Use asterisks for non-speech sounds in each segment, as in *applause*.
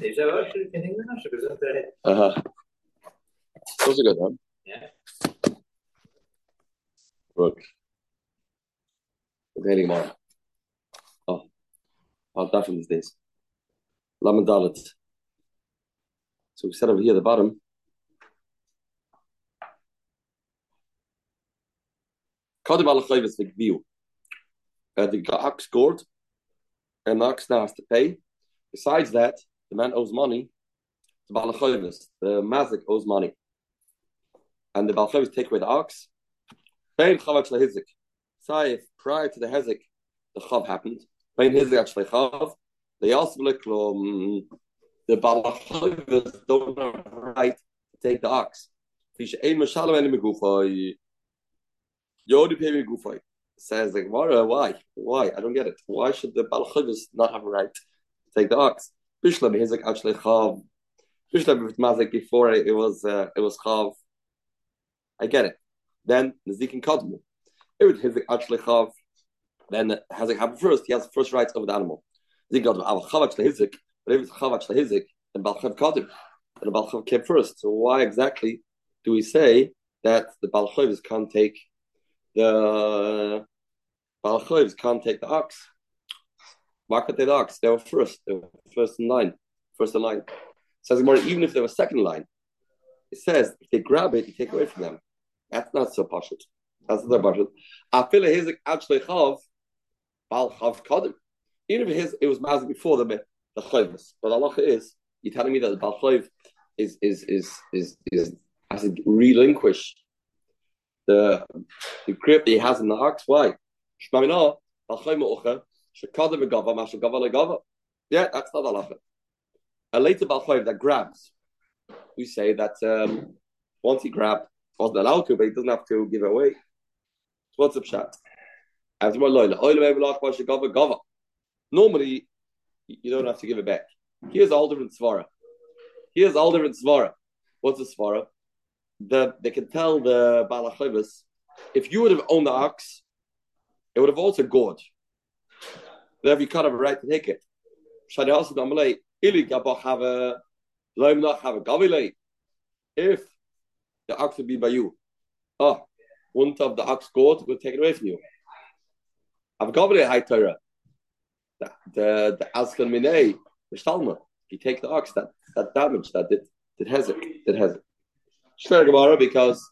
Is that actually can think that? Uh-huh. Those are good, huh? Yeah. Look. Okay, more. Oh. I'll definitely these days. Dalit. So we set over here at the bottom. Kadim Alachayv is the view. Uh, the ox scored, and now has to pay. Besides that, the man owes money to Balachayvis. The Mazik owes money. And the Balachayvis take away the ox. Say if prior to the Hezik, the Chav happened. Actually Chav. They also look the Balachayvis don't have the right to take the ox. Fish Ein Mashalom Eni Says like why why? Why? I don't get it. Why should the balchivus not have a right to take the ox? Bishlam is like actually chav. Bishlam with mazik before it, was uh, it was chav. I get it. Then Nazik Kadmu. It would his actually chav. Then has it happened first he has first rights over the animal. Zik Kadmu al chav actually hizik but if it's chav actually hizik then balchav kadim then came first. So why exactly do we say that the balchavis can't take the Balchoivs can't take the ox. They the ox? They were first. They were first in line. First in line. Says more, even if they were second in line, it says if they grab it, you take away from them. That's not so pashut. That's not pashut. Feel his actually chav bal chav kadim. Even if his it was mazik before the the chayvus, but Allah is you're telling me that the bal is is is is is has to relinquish the the grip that he has in the ox. Why? Yeah, that's not halacha. A later balchayv that grabs, we say that um, once he grabbed, wasn't allowed to, but he doesn't have to give it away. What's the pshat? Normally, you don't have to give it back. Here's all different svara. Here's all different svara. What's the svara? The they can tell the balachivas if you would have owned the ox, it would have also gored. Therefore, you can't have a right to take it. If the ox would be by you, oh, wouldn't have the ox gored would take it away from you. The the the Askan Minei, the Shalma, you take the ox that that damage that did did has it did has it. Gemara because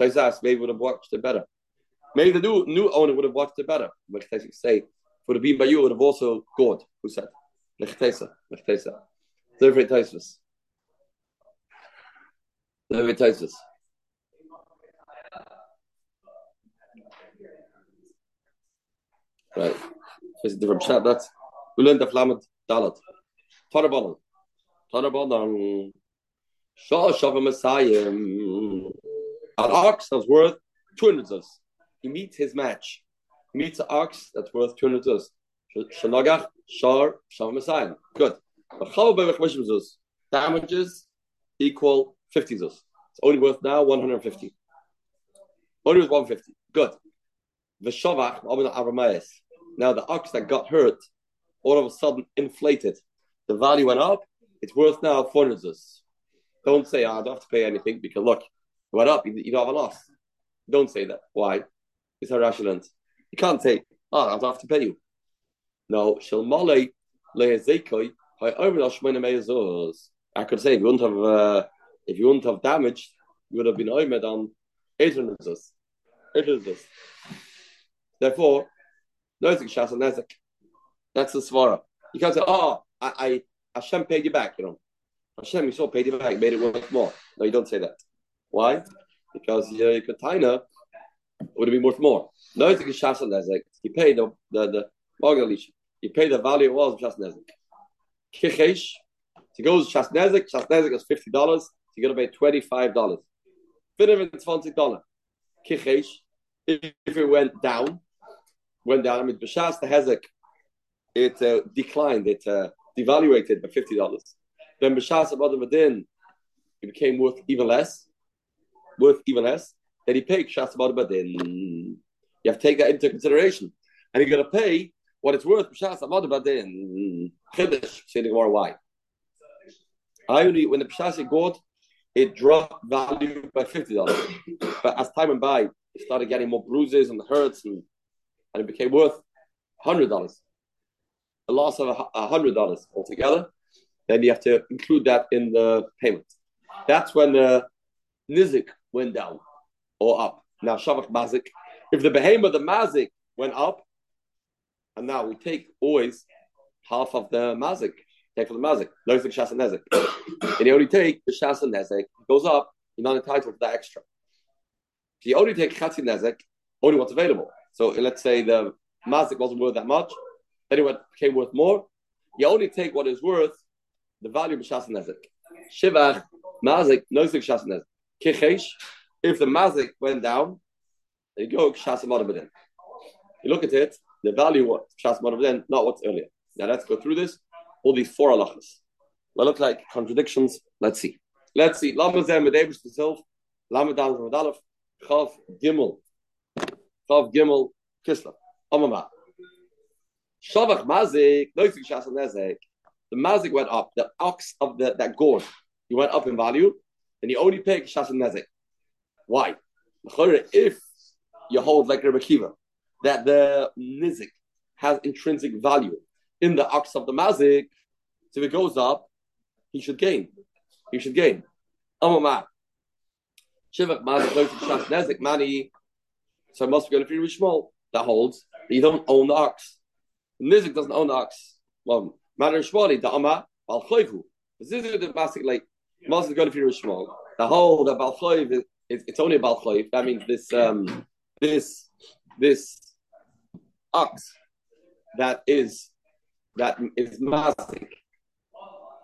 Taisas maybe would have watched it better. Maybe the new new owner would have watched it better. But Taisas say for the being by you would have also God who said Lechtesa Lechtesa. Taisas. They're very Taisas. Right. It's a different chat. That's we learned the Flamet Dalat. Tarabanan. Tarabanan. Shah Messiah. An ox that's worth 200 zuz. He meets his match. He meets an ox that's worth 200 zuz. Shanagach, Shar, Shava Messiah. Good. Damages equal 50 zuz. It's only worth now 150. Only worth 150. Good. The Shavach, now the ox that got hurt all of a sudden inflated. The value went up. It's worth now 400 zuz. Don't say, oh, I don't have to pay anything because look, what up? You, you don't have a loss. Don't say that. Why? It's irrational. You can't say, oh, I don't have to pay you. No, I could say if you wouldn't have uh, if you wouldn't have damaged, you would have been oimed on Adrianus. Adrianus. Therefore, Nozik Shas and. That's the svara. You can't say, oh, I, I Hashem paid you back, you know. Hashem, you saw paid it back, made it worth more. No, you don't say that. Why? Because your container would have been worth more. No, it's a Shas Nezek. You pay the the the. You pay the value it was Shas Nezek. Kichesh. To go to Shas Nezek, Shas Nezek is fifty dollars. You're gonna pay twenty five dollars. twenty dollars. Kichesh. If it went down, went down. I mean, B'Shas the Hezek, it uh, declined. It uh, devaluated by fifty dollars. Then b'shas abad badin, it became worth even less, worth even less. Then he paid shas abad badin. You have to take that into consideration, and you're going to pay what it's worth, Pshas Amad Badin, Chiddush, say the Gemara why. I only, when the Pshas got, it dropped value by $50. But as time went by, it started getting more bruises and hurts, and, and it became worth $100. A loss of $100 altogether. Then you have to include that in the payment. That's when the Nizik went down or up. Now, Shavak Mazik. If the behemoth, the Mazik, went up, and now we take always half of the mazik. Take for the mazik. No the shas and nezik. *coughs* and you only take the shas and nezik. Goes up. You're not entitled to that extra. If you only take chatzi nezik, only what's available. So let's say the mazik wasn't worth that much. Then it became worth more. You only take what is worth the value of shas and nezik. Shivach mazik no the shas and nezik. Kichesh. If the mazik went down, you go. Shas and You look at it the value what Shas then, not what's earlier. Now let's go through this. All these four halachas. They look like contradictions. Let's see. Let's see. Lamazem Medevish himself. Lamadam Ramadalef. Chav Gimel. Chav Gimel Kislev. Amama. Shavach Mazik. Noisik Shas Nezek. The Mazik went up. The ox of the, that gourd, he went up in value, and he only paid Shas Nezek. Why? If you hold like Rebbe Kiva, that the nizik has intrinsic value in the ox of the mazik, so if it goes up, he should gain. He should gain. Amamah. Shivak mazik shas nezik money. So it must be going to be Rishmol that holds that you don't own the ox. Nizik doesn't own the ox. Well, matter shmoli the amma al choivu. This is the mazik like must going to be Rishmol. The whole the bal is it's only about choiv. That means this um this this ox that is that is mazik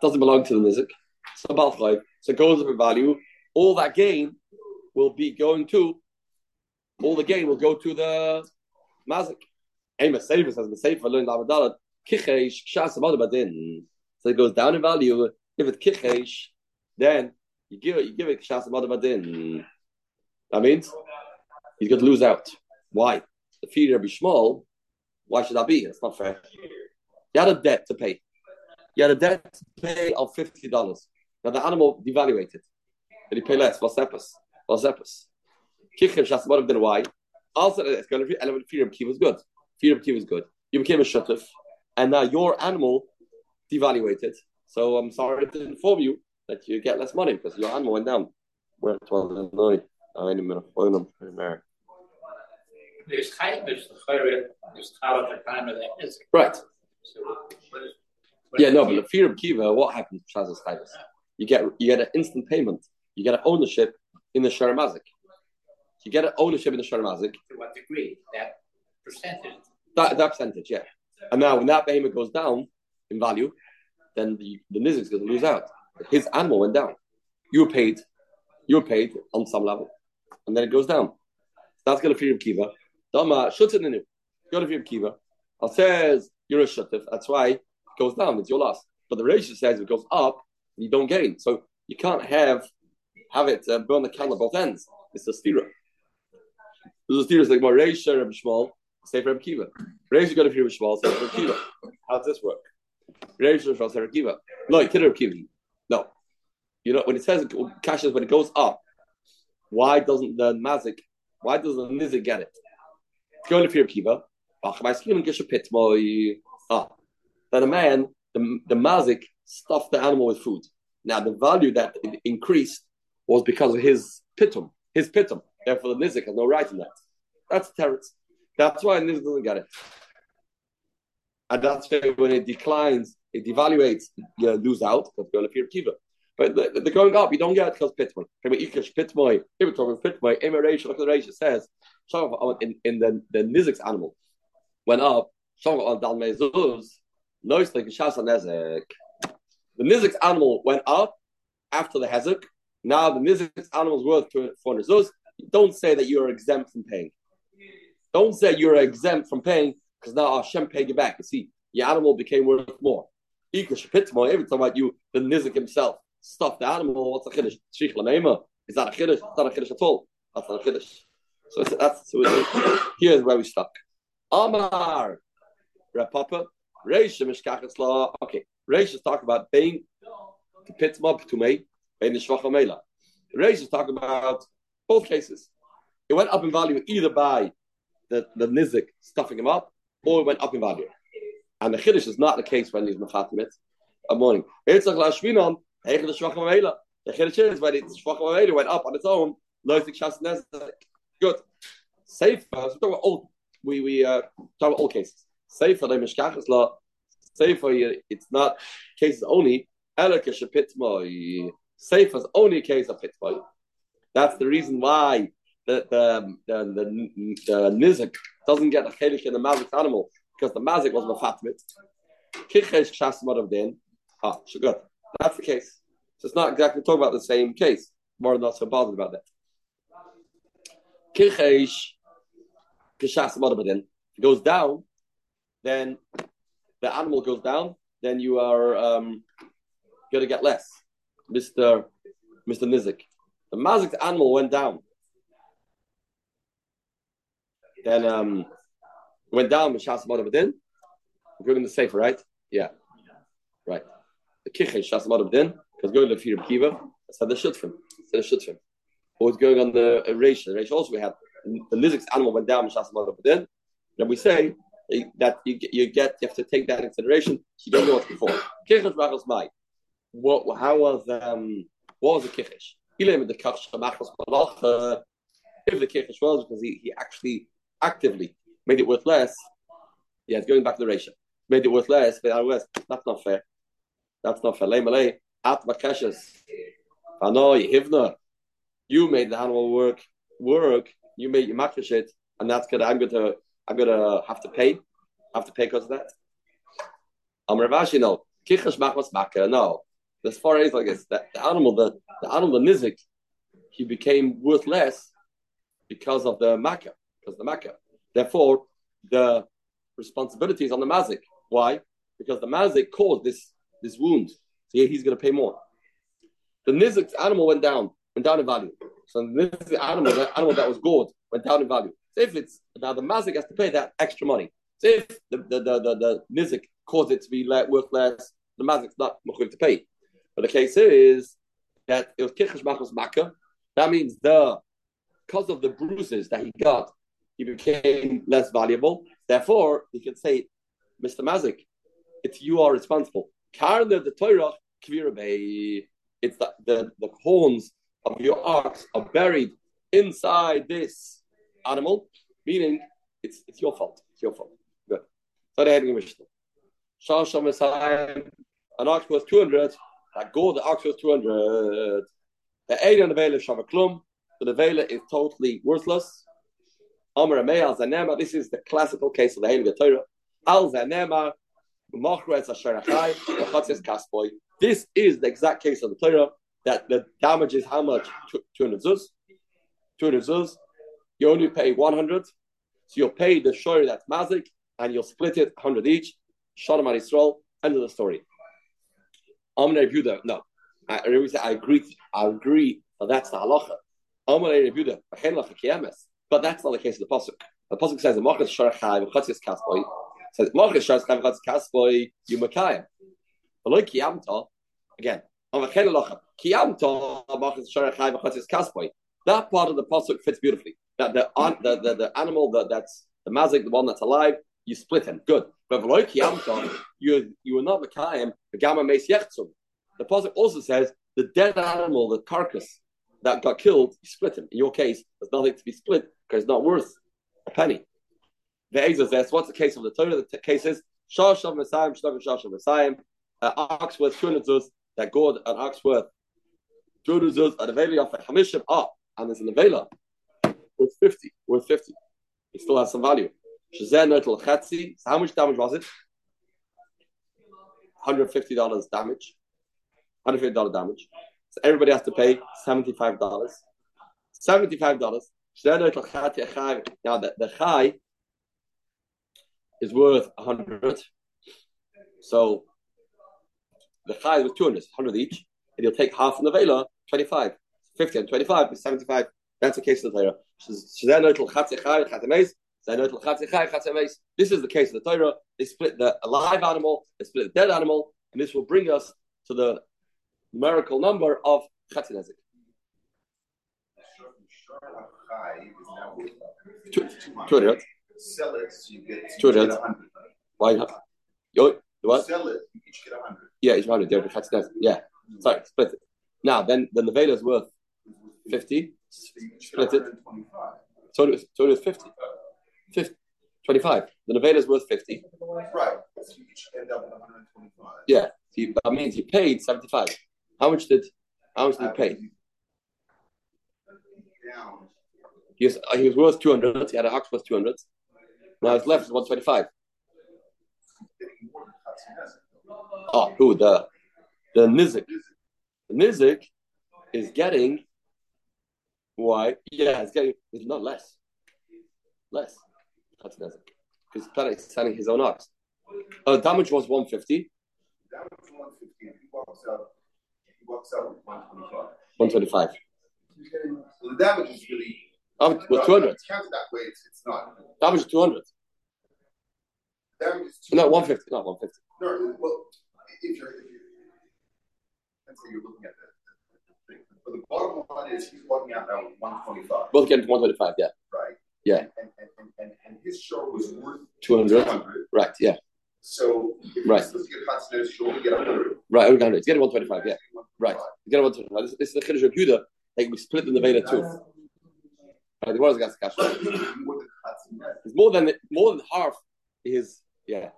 doesn't belong to the nizik. So balchai, so it goes up in value. All that gain will be going to all the gain will go to the mazik. Amos Sefer says the Sefer learned Abadalat kichesh shas badin. So it goes down in value. If it's kichesh, then you give it you give it shas badin. That means he's going to lose out. Why? The feeder be small why should that be? It's not fair. You had a debt to pay. You had a debt to pay of fifty dollars. Now the animal devaluated. Did he pay less? What's epis? What's epis? Kichim shas been why. Also, it's going to be element of was good. Of key was good. You became a shutuf, and now your animal devaluated. So I'm sorry to inform you that you get less money because your animal went down. Where it was annoying. I mean, I'm going to there's there's the there's time of that. Right. yeah, no, but the fear of kiva, what happens to Shazas Chayvus? You get you get an instant payment. You get an ownership in the Sharamazik. You get an ownership in the Sharamazik. To what degree? That percentage. That that percentage, yeah. And now when that payment goes down in value, then the, the is going to lose out. His animal went down. You were paid, you were paid on some level. And then it goes down. That's going to fear of Kiva. Dama shutin Go to Reb Kiva. Al says you're a shutif. That's why it goes down. It's your loss. But the ratio says it goes up, you don't gain. So you can't have have it uh, burn the candle both ends. It's a stira. There's a stira like more Reisha Reb Shmuel, say for Reb Kiva. Reisha go to Reb Shmuel, say for Reb Kiva. How does this work? Reb say Reb Kiva. No, you Reb Kiva. No. You know when it says cash when it goes up. Why doesn't the mazik? Why doesn't the nizik get it? Going to Fear Kiva. Ah, that a man, the, the mazik, stuffed the animal with food. Now, the value that it increased was because of his pitum, his pitum. Therefore, the nizik has no right in that. That's teretz. That's why nizik doesn't get it. And that's why when it declines, it devaluates, you lose out because going to fear kiva. But the, the, going up, you don't get it because pitmoy. Pitmoy, if we're talking pitmoy, Emeration, look at the ratio says in, in the, the Nizik's animal went up, the Nizik's animal went up after the Hezek. Now the Nizik's animal is worth 400 zuz. Don't say that you're exempt from paying. Don't say you're exempt from paying because now Hashem paid you back. You see, your animal became worth more. Every time about you, the Nizik himself stuffed the animal. What's a chiddush? Is that a chiddush? It's not a chiddush at all. That's not a chiddush. So that's so here's where we stuck. Amar Rav Papa. Reisha Mishkachas. Okay, Reisha is talking about paying to pit him up to me, paying the Shvacha Mela. Reisha is talking about both cases. It went up in value either by the, the Nizik stuffing him up, or went up in value. And the Kiddush is not the case when he's Mechatimit a morning. The Kiddush is when it's Shvacha Mela went up on its own, Loisik Shas Nezek. Good. Safe, uh, so talk about all, we, we uh, talk about all cases. Safe for the Mishkachas law, safe for you, it's not cases only, Elika Shapitma, safe is only a case of Pitma. That's the reason why the the the, the, nizik doesn't get a chelik in the mazik animal because the mazik was mafatmit. Kichesh shasimad of din. Ah, good. That's the case. So it's not exactly talking about the same case. More not so bothered about that. Kichesh kishasimad of din goes down, then the animal goes down, then you are um, going to get less, Mister Mister Nizik. The mazik animal went down then um, went down with Shas Madabadin, including the Sefer, right? Yeah. Right. The Kichesh Shas Madabadin, because going to the of Kiva, said the Shutfim. Said the Shutfim. What was going on the Reish? The Reish also we had the Lizik's animal went down with Shas Madabadin. Then we say that you, you get you have to take that into consideration. You don't know what's before. Kichesh Rachos Mai. What how was um what was the Kichesh? He the if the Kichesh was because he, he actually actively made it worth less, yeah, it's going back to the ratio. Made it worth less, but otherwise, that's not fair. That's not fair. Lay malay, at makeshes. Fanoi, hivna. You made the animal work work. You made your makish it, and that's gonna. I'm gonna. I'm gonna have to pay. Have to pay because of that. Um, I'm Rav Ashi. No, kichash machmas maka. No, as far as like this, that the animal, the the animal, the nizik, he became worth less because of the makkah because the Makkah. Therefore, the responsibility is on the Mazik. Why? Because the Mazik caused this, this wound. So he's going to pay more. The Nizik animal went down, went down in value. So the Nizik animal, the animal that was gored, went down in value. So if it's now the Mazik has to pay that extra money. So if the the the, the, the Nizik caused it to be worth less, the Mazik's not going to pay. But the case is that it was Kichash Machos Makkah. That means the because of the bruises that he got, he became less valuable. Therefore, he can say, Mr. Mazik, it's you are responsible. Karna the Torah It's the, the, the horns of your ox are buried inside this animal, meaning it's it's your fault. It's your fault. Good. So they had Mishnah. Shasham Messiah, an ox was 200, that gold, the ox was 200. The eight and the Vela Shavaklum, the Vela is totally worthless. Amar Al Zanema. This is the classical case of the Heilige Torah. Al Zanema. This is the exact case of the Torah that the damage is how much? 200 zuz. 200 zuz. You only pay 100. So you'll pay the shoyer that's mazik and you'll split it 100 each. Shalom al Yisrael. End of the story. Amr Yehuda. No. I, I agree. I agree that that's the halacha. Amr Yehuda. But that's not the case of the pasuk. The pasuk says the machas sharachai v'chatzis kasboy. Says machas sharachai v'chatzis kasboy you makayim. V'loy kiyamta again. That part of the pasuk fits beautifully. That the the, the, the animal that, that's the mazik, the one that's alive, you split him. Good. But you you are not makayim the gamma meis yechtzum. The pasuk also says the dead animal, the carcass that got killed, you split him. In your case, there's nothing to be split because it's not worth a penny. The Ezra says, what's the case of the Torah? The t- case is Shash of Messiah, Shtav Shash of Messiah, uh, ox worth 200 zuz, that God an ox worth 200 zuz, and a Vela of Hamishim, ah, and there's an Vela worth 50, worth 50. It still has some value. Shazen Notel Chetzi, so how much damage was it? $150 damage. $150 damage. So everybody has to pay $75. $75. Now the, the is worth a hundred. So the chai worth 200, 100 each, and you'll take half from the vela, 25. 50 and 25 is 75. That's the case of the Torah. This is the case of the Torah. They split the alive animal, they split the dead animal, and this will bring us to the numerical number of Chatzinezik. Two hundred. Sell it, so you get Two you hundred. Why not? Yo, what? Sell it, you each get a hundred. Yeah, it's hundred. The Yeah. Sorry, split it. Now, then, then the Veda is worth fifty. So Split it. 125. So it is, so it is 50. 50. 25. The Nevada is worth 50. Right. So you each end up with 125. Yeah. So you, that means you paid 75. How much did how much did he uh, pay? He was, uh, he was worth 200. He had an ox worth 200. Now his left is 125. Getting more than Chatzinezik. Oh, who? The the Nizik. The Nizik is getting why? Yeah, it's getting it's not less. Less. That's Nizik. Because Planet is selling his own ox. Uh, damage was 150, Down to 150, and he walks out. He walks out with 125. 125. So the damage is really. Oh, it was 200. It's counted that way. It's, it's not. Damage is 200. Damage is No, 150. Not 150. No, well, if you're, if you're, that's how you're looking at the, the. But the bottom line is he's walking out now with 125, Both getting 125, yeah. right? Yeah. And, and, and, and, his show was worth 200. 200. Right, yeah. So if Right. you're supposed to get hot snow, you get 100. Right, only 100. It's getting 125, yeah. Right. Get 125. This, this is the Kiddush of Judah. Like we split in the Veda too. Right, the one got. It's more than more than half is yeah.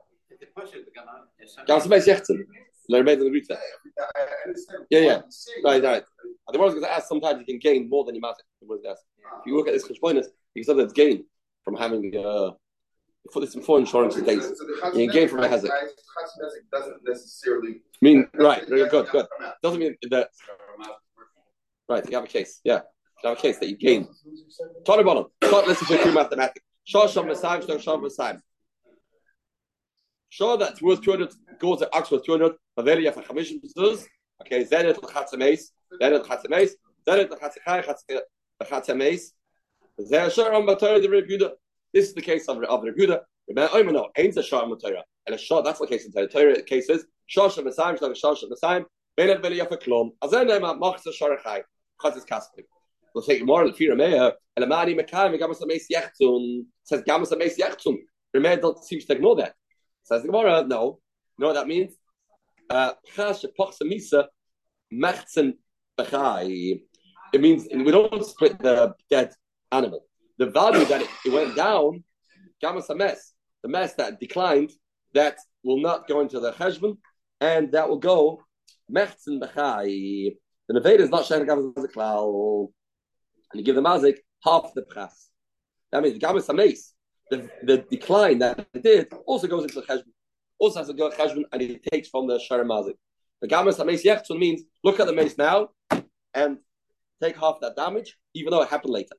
It's. Yeah, yeah. Right, right. The one going to ask sometimes you can gain more than you ask. If you look at this Cheshbonis, you can that's gain from having uh put this in four insurance days. the- so You gain from a hazard. guys- hot snow doesn't necessarily. Mean, right, very good, good. Doesn't mean that right, you have a case. Yeah. You have a case that you gain. Tony Bonham. Listening to true mathematics. Shaw Sham Masayim, Shaw Sham Masayim. Shaw that's worth 200, goes to Ox worth 200, Avelia for Chamishim does. Okay, Zenit L'chatzameis, Zenit L'chatzameis, Zenit L'chatzachai, L'chatzameis. Zer Sharam Batara the Rebuda. This is the case of, of Rebuda. No, ain't a Sharam Batara. And a Shaw, that's the case in Torah. The case is, Shaw Sham Masayim, Shaw Sham Masayim, Benet for Klom. Azen Nema Machza Sharachai, Chatzis Kaspik. We'll take more the Fira Meir, and Amani Mekayim, Gamas Ames Yechtzun, says Gamas Ames Yechtzun. Remeir don't seems to ignore that. Says the Gemara, no. You know what that means? Uh, Pochsa Misa, Mechtzen. It means we don't split the dead animal. The value that it, it went down, Gamas Ames, the mess that declined, that will not go into the Cheshbon, and that will go Mechtzen Bechai. The Nevada is not sharing Gamas as and you give the mazik half the price. That means the gamas hameis, the the decline that it did also goes into the cheshbon. Also has to go cheshbon and he takes from the shara mazik. The gamas hameis yechtzun means look at the mace now and take half that damage, even though it happened later.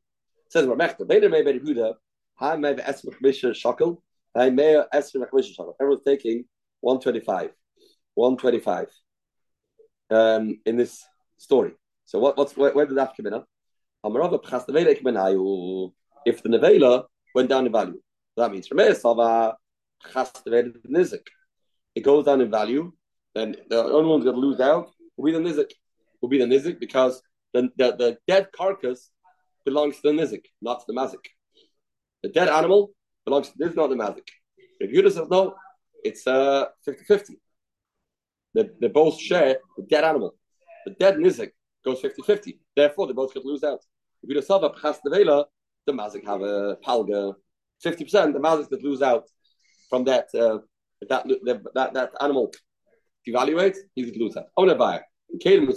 Says Ramechta, Beder may be Huda, Hi be Esmer Commissioner Shakel, Hi may Esmer Commissioner Shakel. Everyone's taking 125. 125 um, in this story. So what, what's where, where did that come in? If the nevela went down in value, that means nizik. It goes down in value, then the only one's going to lose out will be the nizik. Will be the nizik because the, the dead carcass belongs to the nizik, not to the mazik. The dead animal belongs to this, not the mazik. If Yudah says no, it's uh 50-50. They, they both share the dead animal. The dead nizik goes 50-50. Therefore, they both could lose out. If you have a pchas nevela, the mazik have a palga. 50%, the mazik could lose out from that uh, that, that that animal devaluates, he could lose out. Owner buyer. In Caden, we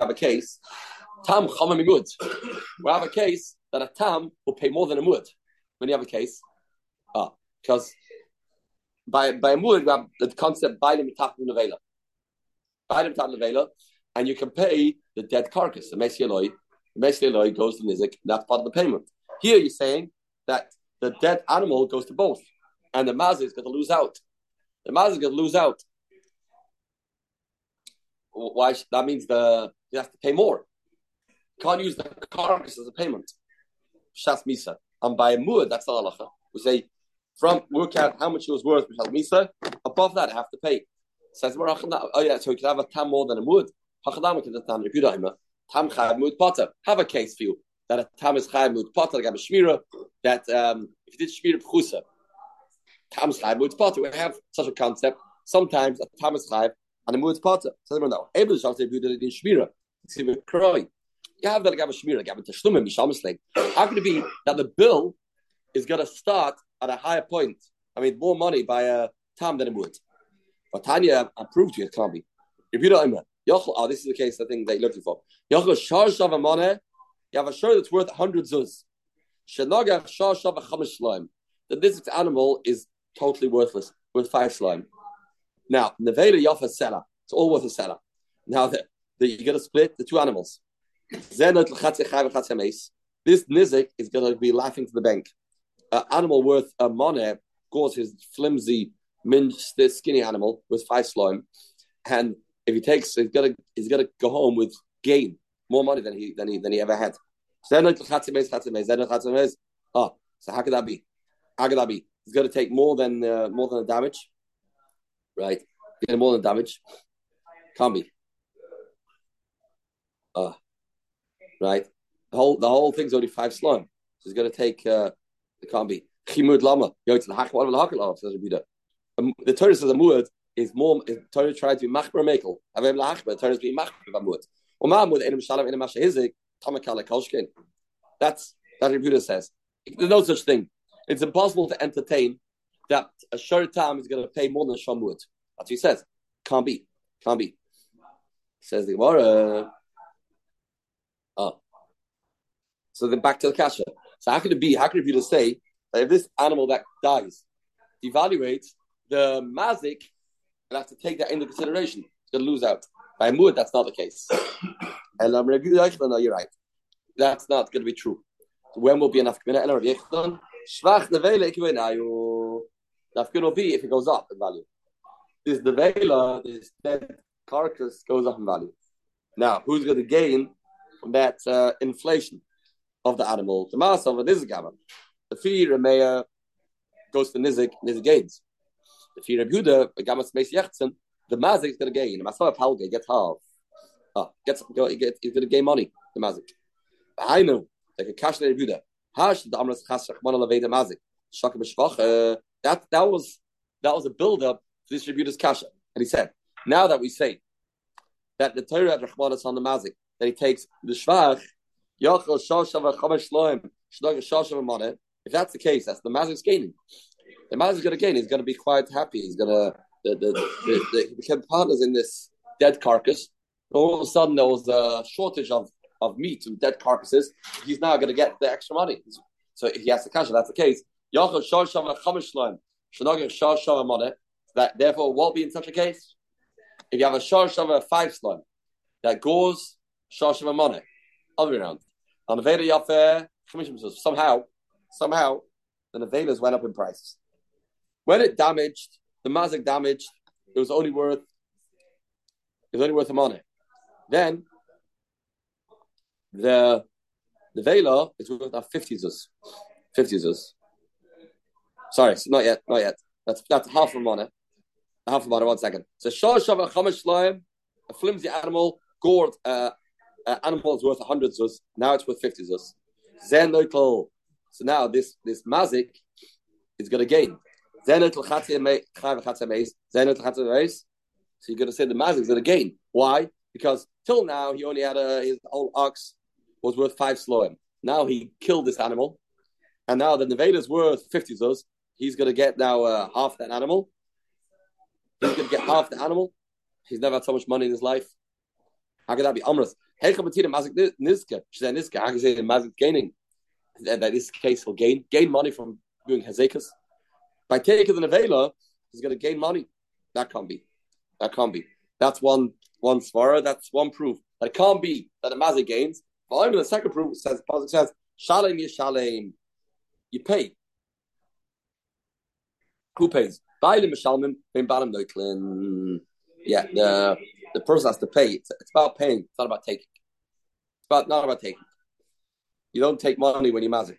have a case. Tam chamam imud. We have a case that a tam will pay more than a mud. When you have a case, ah, because by by a mud we have the concept by the mitap nevela. By the mitap nevela, and you can pay the dead carcass. The Mesi Eloi, the mesieloi goes to Nizik, that's part of the payment. Here you're saying that the dead animal goes to both, and the Mazi is going to lose out. The Mazi is going to lose out. Why? That means the you have to pay more. Can't use the carcass as a payment. Shas Misa. And by a muad, that's the halacha. We say from work out how much it was worth b'shal misa. Above that, I have to pay. Says oh yeah, so you can have a tam more than a muad. Hachadam can tam if you don't tam chayav muad potter. Have a case for you that a tam is chayav muad potter. Like a shmira that um, if you did shmira b'chusa, tam is chayav muad potter. We have such a concept. Sometimes a tam is chayav and a muad potter. They know. Able to say if you it in shmira. See me cry. You have that mishamis How can it be that the bill is going to start at a higher point? I mean, more money by uh, a tam than it would. But Tanya approved to you, it can't be. If you don't, oh, this is the case, I think that you're looking for. Yochel shar shav money, you have a shirt that's worth 100 zuz. Shenagach shar shav chamish slime. That this animal is totally worthless, worth five slime. Now, nevela yafa seller. It's all worth a seller. Now, the, you're going to split the two animals. This nizik is going to be laughing to the bank. An animal worth a money, of his flimsy, minced, skinny animal with five slime, and if he takes, he's got to he's got to go home with gain more money than he than he than he ever had. Oh, so how could that be? How could that be? He's going to take more than uh, more than the damage, right? More than damage. Can't be. Uh, right? The whole the whole thing's only five slime. So he's going to take. Uh, it can't be. Chimud lama. Go to the hakwa the um, The Torah says a muad is more. The Torah tried to be machber mekel. Avem lahachber. Torah is being machber b'muad. Umamud enim shalom enim mashahizik tamakala kolshkin. That's that Rebuta says. There's no such thing. It's impossible to entertain that a short time is going to pay more than Shamud. That's what he says. Can't be. Can't be. Says the Gemara. Oh. So then back to the kasha. So how could it be? How could it be to say that if this animal that dies devaluates the mazik, and have to take that into consideration. It's going to lose out. By mood, that's not the case. *coughs* and I'm um, no, you're right. That's not going to be true. So when will be enough? Nafkin will be if it goes up in value. This nevela, this dead carcass goes up in value. Now, who's going to gain from that uh, inflation of the animal? The mass of a nizigama. The fee remeya goes to nizik, nizik gains. The fee rebuda, the gamas meis yechten, the mazik is going to gain. The masala palge gets half. Oh, gets, gets, he's going to gain money, the mazik. I know, like a cash rebuda. Hash the amras chas rachmana leveda mazik. Shaka b'shvach. That that was that was a build up to this rebuda's kasha. And he said, now that we say that the Torah at Rachmanas on the mazik that he takes the shvach If that's the case, that's the Mazik's gaining. The Mazik's going to gain. He's going to be quite happy. He's going to the the, the, the, he became partners in this dead carcass. All of a sudden, there was a shortage of, of meat and dead carcasses. He's now going to get the extra money. So if he has the cash, that's the case. That therefore won't be in such a case. If you have a Shashav five slime that goes Shashav Moneh, other way around. On the Veda Yafer, somehow, somehow, the Nevelas went up in price. When it damaged, the Mazik damaged, it was only worth it was only worth a money. Then the the Vela is worth now 50 zus. 50 zus. Sorry, not yet, not yet. That's that's half a money. Half a money, one second. So Shah Shava Shloim, a flimsy animal, gored uh, uh, animal is worth 100 zus, now it's worth 50 zus. Zen So now this this mazik is going to gain. Zen So you're going to say the mazik is going to gain. Why? Because till now he only had a his old ox was worth five sloim. Now he killed this animal, and now the nevada is worth 50 zus. He's going to get now uh, half that animal. He's going to get half the animal. He's never had so much money in his life. How could that be? Amras. Hecha Matira Mazik Nizka. She said Nizka. How can say Mazik gaining? That this case will gain gain money from doing Hazekas. By taking the Nevela, he's going to gain money. That can't be. That can't be. That's one one svara. That's one proof. That it can't be that the Mazik gains. But the second proof says Pasuk says Shalem Yishalem. You pay. Who pays? Bailim Mishalmim Ben Noiklin. Yeah, the the person has to pay. It's, it's about paying. It's not about taking. It's about not about taking. You don't take money when you're mazik.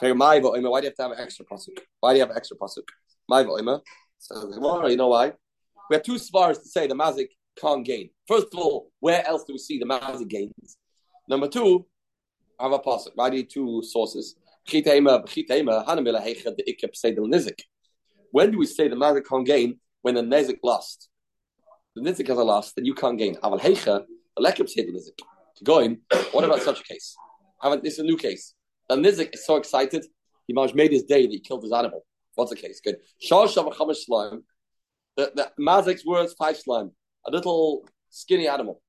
Why do you have to have an extra pasuk? Why do you have an extra pasuk? My So you know why? We have two svars to say the mazik can't gain. First of all, where else do we see the mazik gains? Number two, I have a pasuk. Why do you two sources? When do we say the mazik can't gain? When the nezik lost. The nizik has a loss, then you can't gain. Aval heicha, the lekib say the nizik. Going, what about such a case? Haven't this is a new case? The nizik is so excited, he made his day that he killed his animal. What's the case? Good. Shah Shavachamish slime. The, the Mazik's words, five slime. A little skinny animal.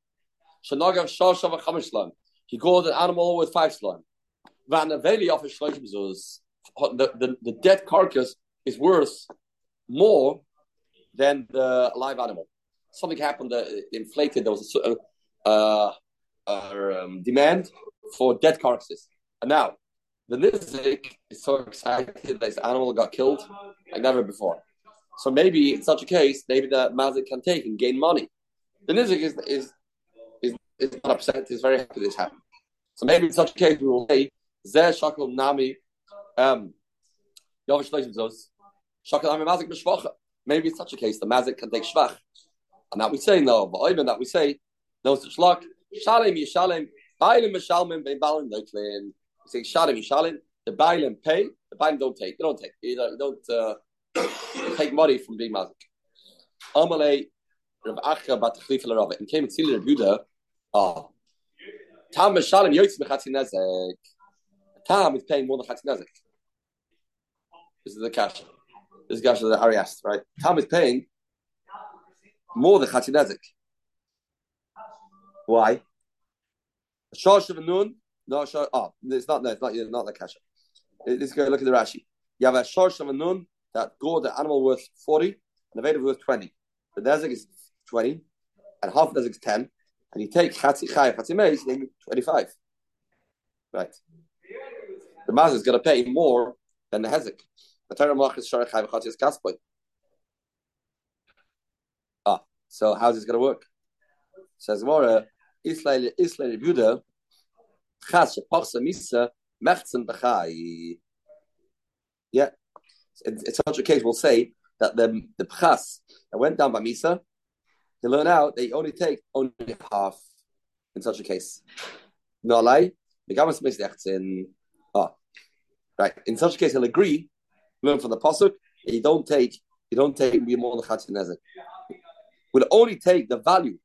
Shanagav Shah Shavachamish slime. He called an animal with five slime. Van Aveli of the, the, the dead carcass is worth more than the live animal. Something happened, that inflated, there was a uh, uh, um, demand for dead carcasses. And now, the Nizik is so excited that this animal got killed like never before. So maybe in such a case, maybe the Mazik can take and gain money. The Nizik is, is, is, is not upset, he's very happy this happened. So maybe in such a case, we will say, Zeh Shakal Nami, um, Yovish Shakal Nami Mazik. Maybe in such a case, the Mazik can take Shvach. And that we say, no, but even that we say, no such luck. Shalem Yishalem, Bailim Mishalmim, Ben Balim Neuklin say shalim shalim. The bailim pay, the bailim don't take. They don't take. You, don't, you don't uh, *coughs* take money from being mazik. Amalei Rav Acha bat Chlifa Rav and came and see Rav Yehuda. Ah, Tam shalim yotz mechatzi nezek. Tam is paying more than chatzi nezek. This is the cash. This is the cash that Ari asked, right? Tam is paying more than chatzi nezek. Why? Shosh of a noon no, shor, oh, ah, it's not, no, it's not, not the kasha. Let's go look at the Rashi. You have a shorsh of nun that go the animal worth 40 and the Veda worth 20. The desert is 20 and half desert is 10. And you take Chatzi Chai, Chatzi Meis, you take 25. Right. The Maz is going to pay more than the Hezek. The Torah Malach is Shor Chai, Chatzi is Kaspoy. Ah, so how's this going to work? Says Mora, Israel, Israel, Buddha, Chas shepachsa misa mechtzen b'chai. Yeah, it's such a case. We'll say that the the pchas that went down by misa, they learn out they only take only half in such a case. No lie, the gamas in ah right. In such a case, he'll agree. Learn from the pasuk. You don't take you don't take more than chatzin nezek. Will only take the value,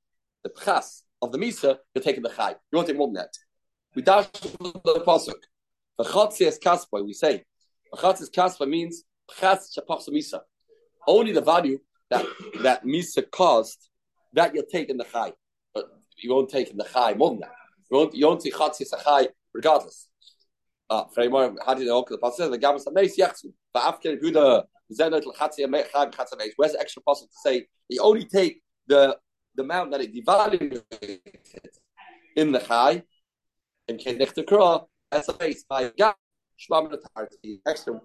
the pchas of the misa. You're taking the chai. You won't take more than that. We dash the pasuk. V'chatzias kaspa. We say the v'chatzias kaspa means chas shapachsa misa. Only the value that that misa caused that you'll take in the chai, but you won't take in the chai more than that. You won't you won't take chatzias a chai regardless. Ah. How? Because the pasuk the gamas ameis yachsu. Va'afker Buddha zenot Where's the extra pasuk to say you only take the the amount that it devalued in the chai in Kedichte Kra as a base by Gam, Shmam the extra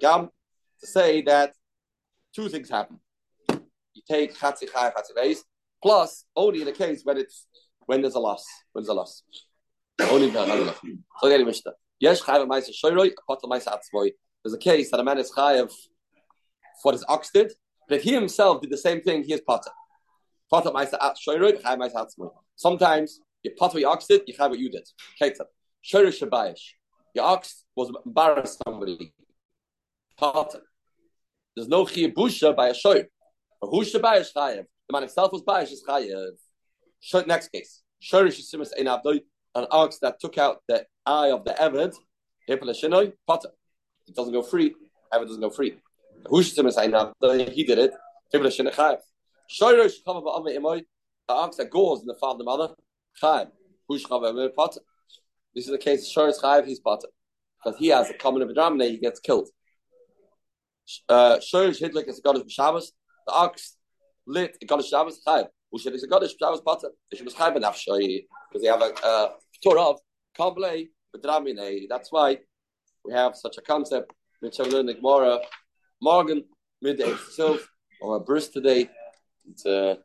Gam, to say that two things happen. You take Chatzi Chai Chatzi base, plus only in a case when it's when there's a loss. When there's a loss. Only in a So again, Mishnah. Yes, Chayav Maisa Shoyroi, Apotel Maisa Atzvoi. There's a case that a man is Chayav for his ox did, but he himself did the same thing, he is Potter. Potter Maisa Maisa Atzvoi. Sometimes you pot your ox did, you have what you did. Ketzah. Shorish Shabayish. Your ox was embarrassed somebody. Potter. There's no chiyabusha by a shoy. But who's Shabayish chayev? The man himself was bayish is chayev. Next case. Shorish Simas Ein Abdoi. An ox that took out the eye of the Eved. Hipel Potter. It doesn't go free. Eved doesn't go free. Who's Simas Ein Abdoi? He did it. Hipel Shinoi chayev. Shorish Chavav Ame Imoy. The ox that goes in the father the mother. Chaim. Who's Chaim Potter? This is the case. Shor Chaim, he's Potter. Because he has a common of a he gets killed. Uh, Shor Hidlik is a goddess of Shabbos. The ox lit a goddess Shabbos. Chaim. Ushid is a goddess Shabbos Potter. Should be Chaim enough because they have a uh, tour of can't play. That's why we have such a concept. Which I learned Gemara. Morgan midday itself on a birthday. It's uh,